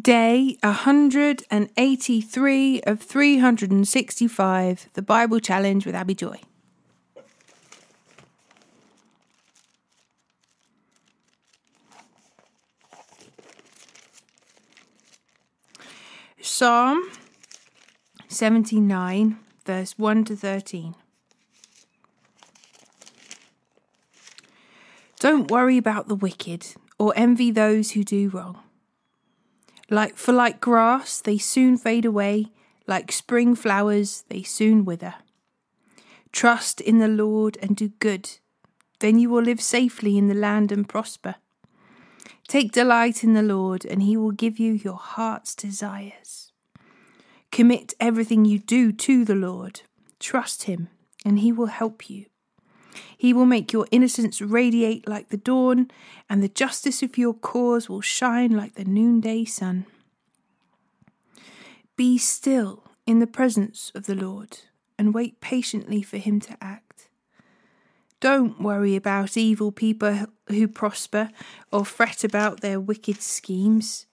Day 183 of 365, the Bible Challenge with Abi Joy. Psalm 79, verse 1 to 13. Don't worry about the wicked or envy those who do wrong. Like for like grass they soon fade away, like spring flowers they soon wither. Trust in the Lord and do good, then you will live safely in the land and prosper. Take delight in the Lord, and he will give you your heart's desires. Commit everything you do to the Lord. Trust him, and he will help you. He will make your innocence radiate like the dawn, and the justice of your cause will shine like the noonday sun. Be still in the presence of the Lord, and wait patiently for him to act. Don't worry about evil people who prosper or fret about their wicked schemes.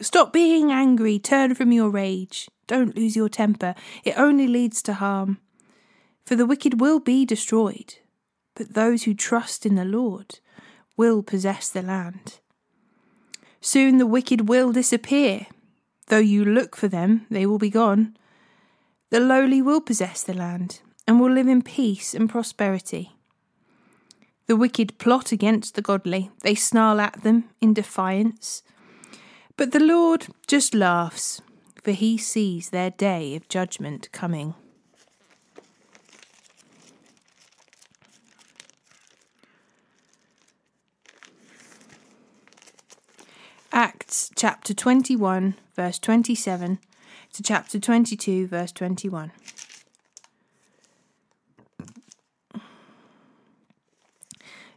Stop being angry, turn from your rage. Don't lose your temper, it only leads to harm. For the wicked will be destroyed, but those who trust in the Lord will possess the land. Soon the wicked will disappear. Though you look for them, they will be gone. The lowly will possess the land and will live in peace and prosperity. The wicked plot against the godly, they snarl at them in defiance. But the Lord just laughs, for he sees their day of judgment coming. Chapter 21, verse 27 to chapter 22, verse 21.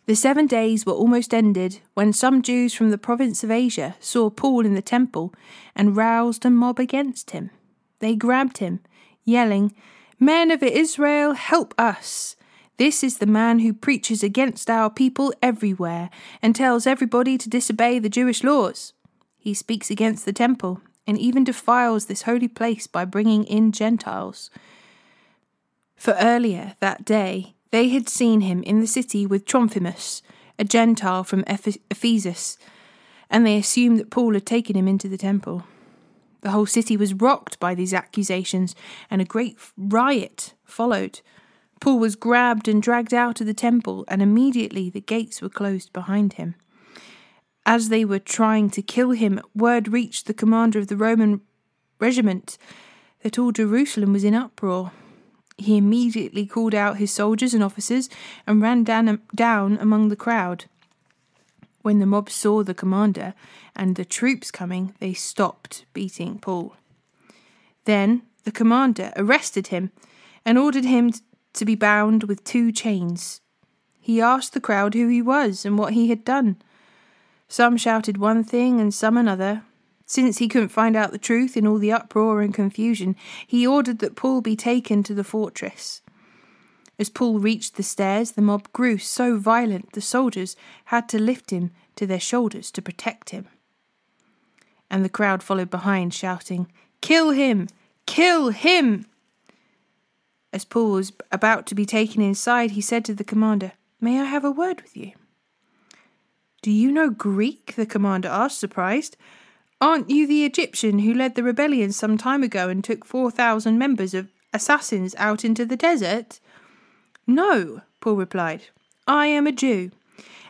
The seven days were almost ended when some Jews from the province of Asia saw Paul in the temple and roused a mob against him. They grabbed him, yelling, Men of Israel, help us! This is the man who preaches against our people everywhere and tells everybody to disobey the Jewish laws. He speaks against the temple and even defiles this holy place by bringing in Gentiles. For earlier that day, they had seen him in the city with Trophimus, a Gentile from Ephesus, and they assumed that Paul had taken him into the temple. The whole city was rocked by these accusations, and a great riot followed. Paul was grabbed and dragged out of the temple, and immediately the gates were closed behind him. As they were trying to kill him, word reached the commander of the Roman regiment that all Jerusalem was in uproar. He immediately called out his soldiers and officers and ran down, down among the crowd. When the mob saw the commander and the troops coming, they stopped beating Paul. Then the commander arrested him and ordered him to be bound with two chains. He asked the crowd who he was and what he had done. Some shouted one thing and some another, since he couldn't find out the truth in all the uproar and confusion, he ordered that Paul be taken to the fortress. As Paul reached the stairs, the mob grew so violent the soldiers had to lift him to their shoulders to protect him. And the crowd followed behind, shouting, Kill him! Kill him! As Paul was about to be taken inside, he said to the commander, May I have a word with you? Do you know Greek? the commander asked, surprised. Aren't you the Egyptian who led the rebellion some time ago and took 4,000 members of assassins out into the desert? No, Paul replied. I am a Jew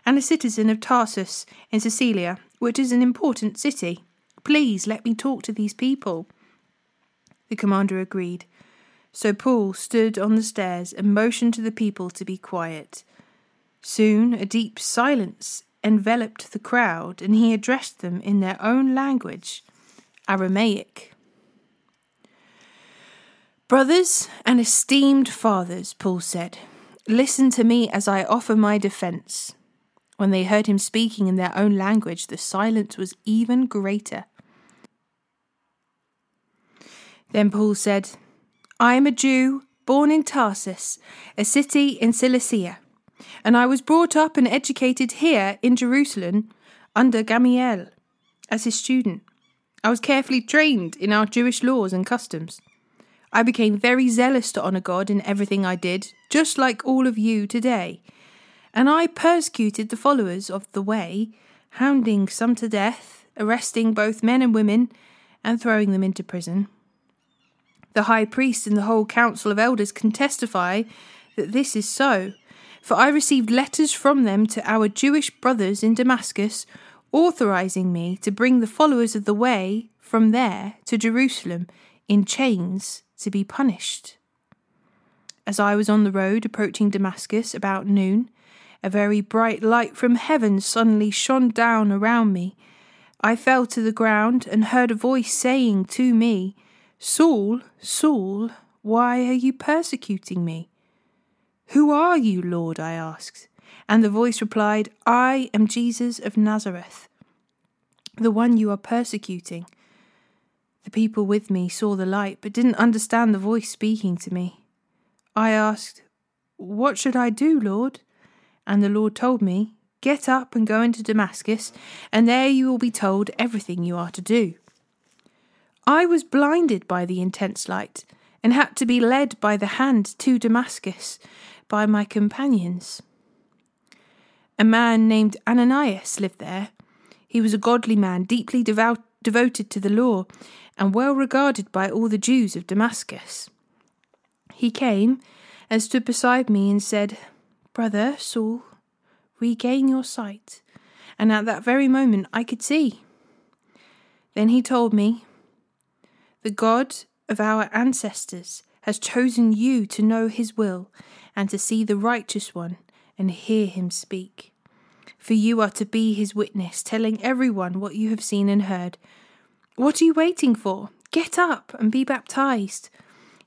and a citizen of Tarsus in Cilicia, which is an important city. Please let me talk to these people. The commander agreed. So Paul stood on the stairs and motioned to the people to be quiet. Soon a deep silence enveloped the crowd, and he addressed them in their own language, Aramaic. Brothers and esteemed fathers, Paul said, listen to me as I offer my defense. When they heard him speaking in their own language, the silence was even greater. Then Paul said, I am a Jew born in Tarsus, a city in Cilicia and I was brought up and educated here in Jerusalem under Gamaliel as his student. I was carefully trained in our Jewish laws and customs. I became very zealous to honour God in everything I did, just like all of you today. And I persecuted the followers of the way, hounding some to death, arresting both men and women, and throwing them into prison. The high priest and the whole council of elders can testify that this is so, for I received letters from them to our Jewish brothers in Damascus, authorizing me to bring the followers of the way from there to Jerusalem in chains to be punished. As I was on the road approaching Damascus about noon, a very bright light from heaven suddenly shone down around me. I fell to the ground and heard a voice saying to me, Saul, Saul, why are you persecuting me? Who are you, Lord? I asked. And the voice replied, I am Jesus of Nazareth, the one you are persecuting. The people with me saw the light, but didn't understand the voice speaking to me. I asked, What should I do, Lord? And the Lord told me, Get up and go into Damascus, and there you will be told everything you are to do. I was blinded by the intense light, and had to be led by the hand to Damascus by my companions. A man named Ananias lived there. He was a godly man, deeply devout, devoted to the law, and well regarded by all the Jews of Damascus. He came and stood beside me and said, Brother Saul, regain your sight. And at that very moment I could see. Then he told me, The God of our ancestors has chosen you to know his will and to see the righteous one and hear him speak. For you are to be his witness, telling everyone what you have seen and heard. What are you waiting for? Get up and be baptized.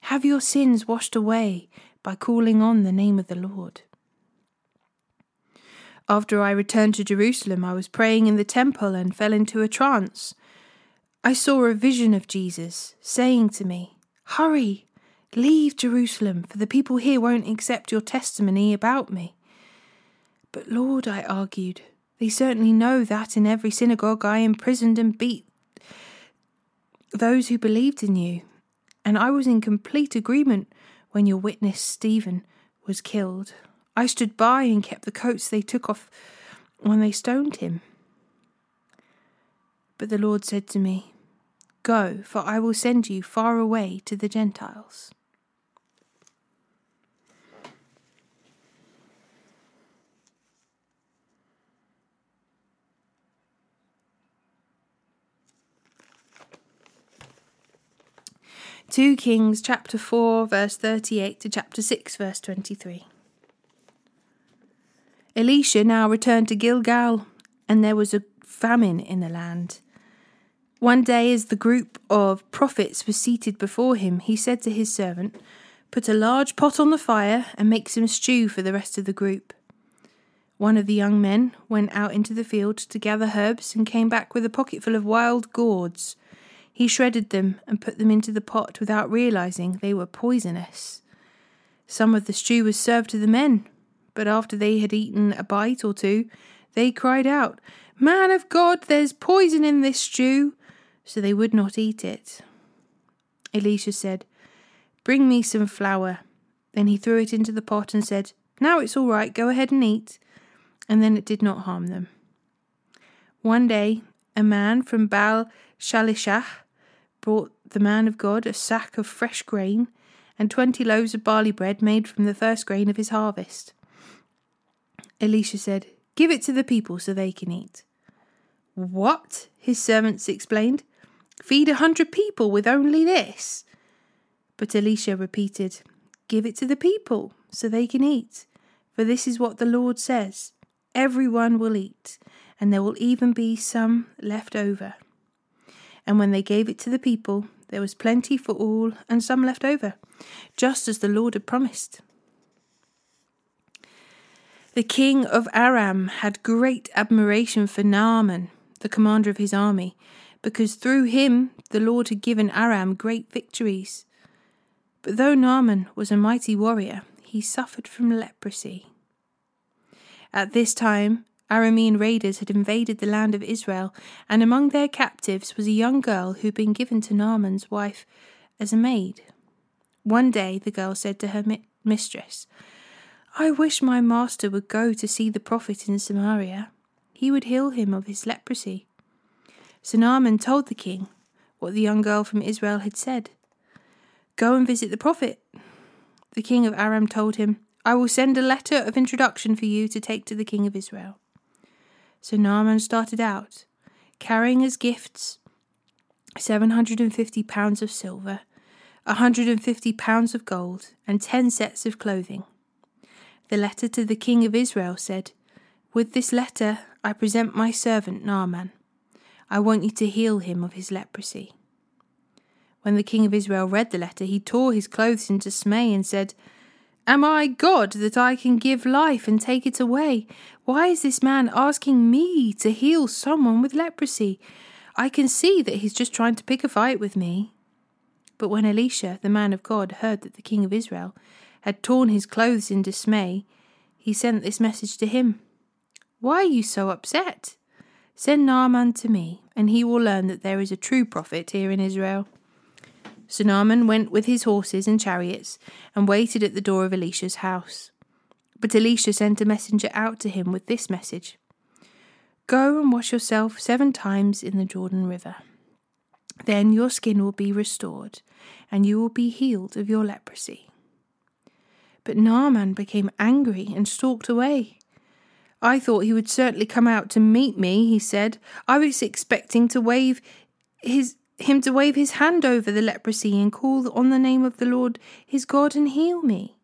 Have your sins washed away by calling on the name of the Lord. After I returned to Jerusalem, I was praying in the temple and fell into a trance. I saw a vision of Jesus saying to me, Hurry, leave Jerusalem, for the people here won't accept your testimony about me. But Lord, I argued, they certainly know that in every synagogue I imprisoned and beat those who believed in you, and I was in complete agreement when your witness Stephen was killed. I stood by and kept the coats they took off when they stoned him. But the Lord said to me, Go, for I will send you far away to the Gentiles. 2 Kings chapter 4 verse 38 to chapter 6 verse 23. Elisha now returned to Gilgal, and there was a famine in the land. One day, as the group of prophets was seated before him, he said to his servant, Put a large pot on the fire and make some stew for the rest of the group. One of the young men went out into the field to gather herbs and came back with a pocketful of wild gourds. He shredded them and put them into the pot without realizing they were poisonous. Some of the stew was served to the men, but after they had eaten a bite or two, they cried out, Man of God, there's poison in this stew! So they would not eat it. Elisha said, Bring me some flour. Then he threw it into the pot and said, Now it's all right, go ahead and eat. And then it did not harm them. One day, a man from Baal Shalishah brought the man of God a sack of fresh grain and twenty loaves of barley bread made from the first grain of his harvest. Elisha said, Give it to the people so they can eat. What? His servants explained. Feed a hundred people with only this. But Elisha repeated, Give it to the people so they can eat. For this is what the Lord says Everyone will eat, and there will even be some left over. And when they gave it to the people, there was plenty for all and some left over, just as the Lord had promised. The king of Aram had great admiration for Naaman, the commander of his army, because through him the Lord had given Aram great victories. But though Naaman was a mighty warrior, he suffered from leprosy. At this time, Aramean raiders had invaded the land of Israel, and among their captives was a young girl who had been given to Naaman's wife as a maid. One day the girl said to her mi- mistress, I wish my master would go to see the prophet in Samaria. He would heal him of his leprosy. So Naaman told the king what the young girl from Israel had said. Go and visit the prophet. The king of Aram told him, I will send a letter of introduction for you to take to the king of Israel. So Naaman started out, carrying as gifts 750 pounds of silver, 150 pounds of gold, and 10 sets of clothing. The letter to the king of Israel said, With this letter I present my servant Naaman. I want you to heal him of his leprosy. When the king of Israel read the letter, he tore his clothes in dismay and said, Am I God that I can give life and take it away? Why is this man asking me to heal someone with leprosy? I can see that he's just trying to pick a fight with me. But when Elisha, the man of God, heard that the king of Israel had torn his clothes in dismay, he sent this message to him Why are you so upset? Send Naaman to me, and he will learn that there is a true prophet here in Israel. So Naaman went with his horses and chariots and waited at the door of Elisha's house. But Elisha sent a messenger out to him with this message Go and wash yourself seven times in the Jordan River. Then your skin will be restored, and you will be healed of your leprosy. But Naaman became angry and stalked away. I thought he would certainly come out to meet me, he said. I was expecting to wave his him to wave his hand over the leprosy and call on the name of the Lord his God and heal me?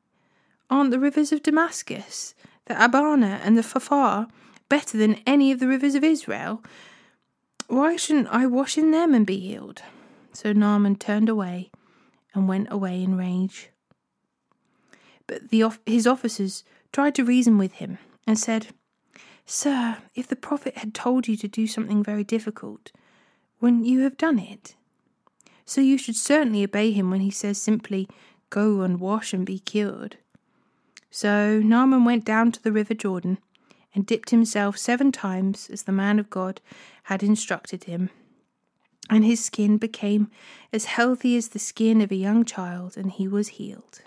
Aren't the rivers of Damascus, the Abana and the Pharpar, better than any of the rivers of Israel? Why shouldn't I wash in them and be healed? So Naaman turned away and went away in rage. But the, his officers tried to reason with him and said, Sir, if the prophet had told you to do something very difficult, when you have done it. So you should certainly obey him when he says simply, Go and wash and be cured. So Naaman went down to the river Jordan and dipped himself seven times as the man of God had instructed him. And his skin became as healthy as the skin of a young child, and he was healed.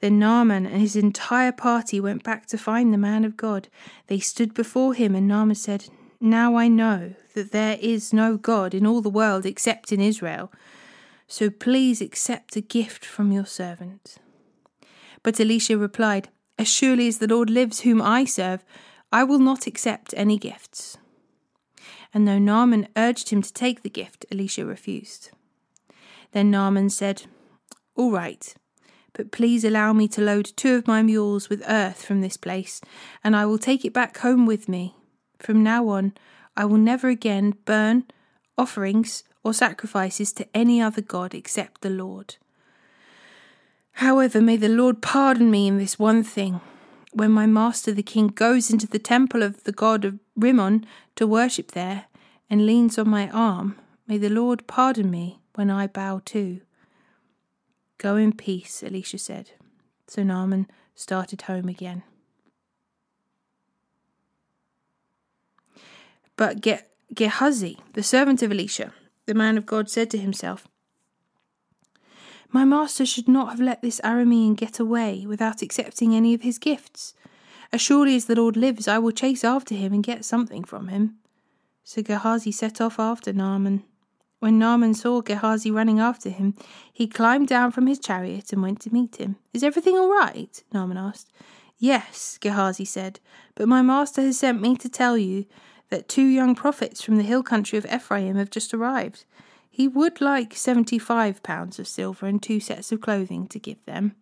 Then Naaman and his entire party went back to find the man of God. They stood before him, and Naaman said, now I know that there is no God in all the world except in Israel. So please accept a gift from your servant. But Elisha replied, As surely as the Lord lives, whom I serve, I will not accept any gifts. And though Naaman urged him to take the gift, Elisha refused. Then Naaman said, All right, but please allow me to load two of my mules with earth from this place, and I will take it back home with me. From now on, I will never again burn offerings or sacrifices to any other God except the Lord. However, may the Lord pardon me in this one thing. When my master the king goes into the temple of the god of Rimmon to worship there and leans on my arm, may the Lord pardon me when I bow too. Go in peace, Elisha said. So Naaman started home again. But Ge- Gehazi, the servant of Elisha, the man of God, said to himself, My master should not have let this Aramean get away without accepting any of his gifts. As surely as the Lord lives, I will chase after him and get something from him. So Gehazi set off after Naaman. When Naaman saw Gehazi running after him, he climbed down from his chariot and went to meet him. Is everything all right? Naaman asked. Yes, Gehazi said, but my master has sent me to tell you that two young prophets from the hill country of Ephraim have just arrived. He would like seventy five pounds of silver and two sets of clothing to give them.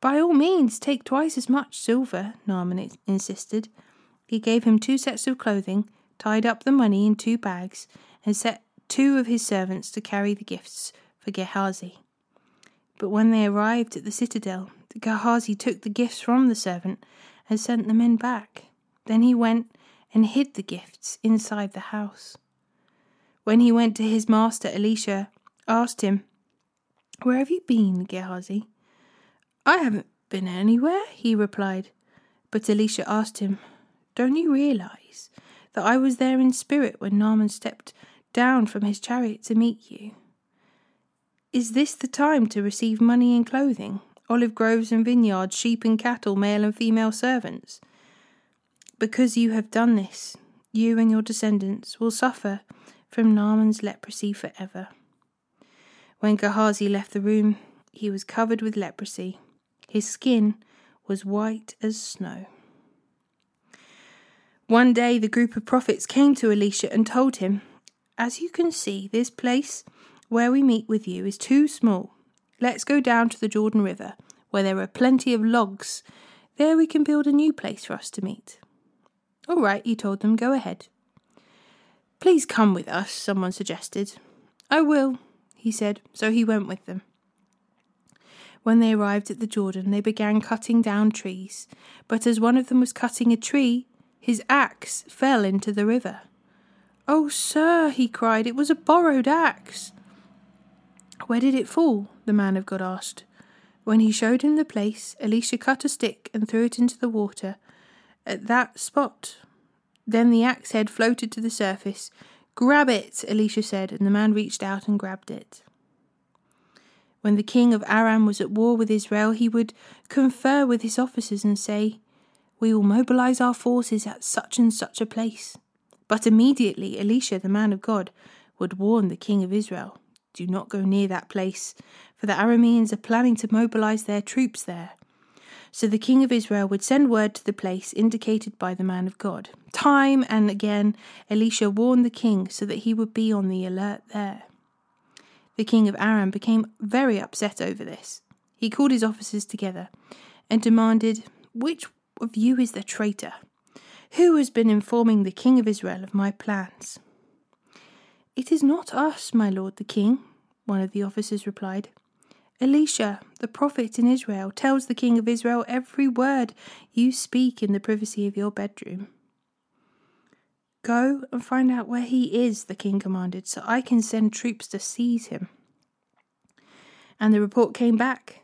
By all means, take twice as much silver, Naaman insisted. He gave him two sets of clothing, tied up the money in two bags, and set two of his servants to carry the gifts for Gehazi. But when they arrived at the citadel, Gehazi took the gifts from the servant and sent the men back. Then he went and hid the gifts inside the house. When he went to his master, Elisha asked him, Where have you been, Gehazi? I haven't been anywhere, he replied. But Elisha asked him, Don't you realize that I was there in spirit when Naaman stepped down from his chariot to meet you? Is this the time to receive money and clothing, olive groves and vineyards, sheep and cattle, male and female servants? Because you have done this, you and your descendants will suffer from Naaman's leprosy forever. When Gehazi left the room, he was covered with leprosy. His skin was white as snow. One day the group of prophets came to Elisha and told him, As you can see, this place where we meet with you is too small. Let's go down to the Jordan River, where there are plenty of logs. There we can build a new place for us to meet. All right, he told them, go ahead. Please come with us, someone suggested. I will, he said, so he went with them. When they arrived at the Jordan, they began cutting down trees, but as one of them was cutting a tree, his axe fell into the river. Oh, sir, he cried, it was a borrowed axe. Where did it fall? the man of God asked. When he showed him the place, Elisha cut a stick and threw it into the water at that spot. Then the axe head floated to the surface. Grab it, Elisha said, and the man reached out and grabbed it. When the king of Aram was at war with Israel, he would confer with his officers and say, we will mobilize our forces at such and such a place. But immediately Elisha, the man of God, would warn the king of Israel Do not go near that place, for the Arameans are planning to mobilize their troops there. So the king of Israel would send word to the place indicated by the man of God. Time and again, Elisha warned the king so that he would be on the alert there. The king of Aram became very upset over this. He called his officers together and demanded, Which of you is the traitor? Who has been informing the king of Israel of my plans? It is not us, my lord the king, one of the officers replied. Elisha, the prophet in Israel, tells the king of Israel every word you speak in the privacy of your bedroom. Go and find out where he is, the king commanded, so I can send troops to seize him. And the report came back.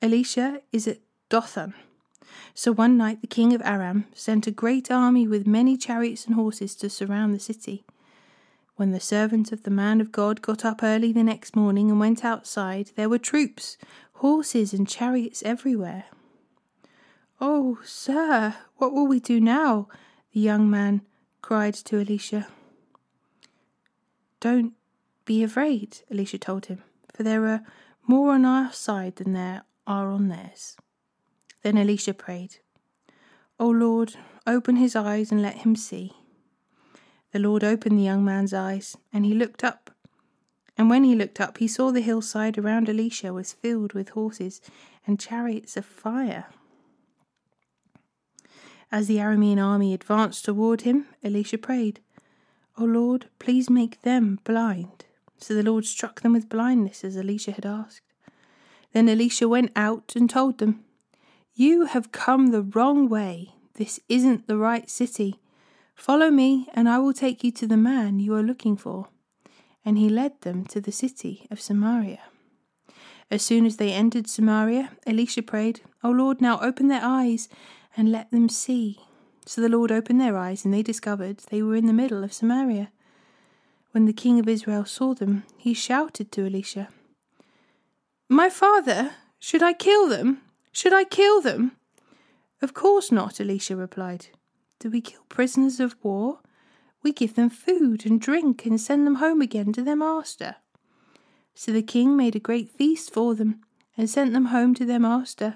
Elisha is at Dothan. So one night the king of Aram sent a great army with many chariots and horses to surround the city. When the servant of the man of God got up early the next morning and went outside, there were troops, horses, and chariots everywhere. Oh, sir, what will we do now? the young man cried to Elisha. Don't be afraid, Elisha told him, for there are more on our side than there are on theirs. Then Elisha prayed, O Lord, open his eyes and let him see. The Lord opened the young man's eyes, and he looked up. And when he looked up, he saw the hillside around Elisha was filled with horses and chariots of fire. As the Aramean army advanced toward him, Elisha prayed, O Lord, please make them blind. So the Lord struck them with blindness, as Elisha had asked. Then Elisha went out and told them, you have come the wrong way. This isn't the right city. Follow me, and I will take you to the man you are looking for. And he led them to the city of Samaria. As soon as they entered Samaria, Elisha prayed, O Lord, now open their eyes and let them see. So the Lord opened their eyes, and they discovered they were in the middle of Samaria. When the king of Israel saw them, he shouted to Elisha, My father, should I kill them? Should I kill them? Of course not, Elisha replied. Do we kill prisoners of war? We give them food and drink and send them home again to their master. So the king made a great feast for them and sent them home to their master.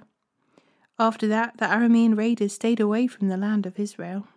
After that, the Aramean raiders stayed away from the land of Israel.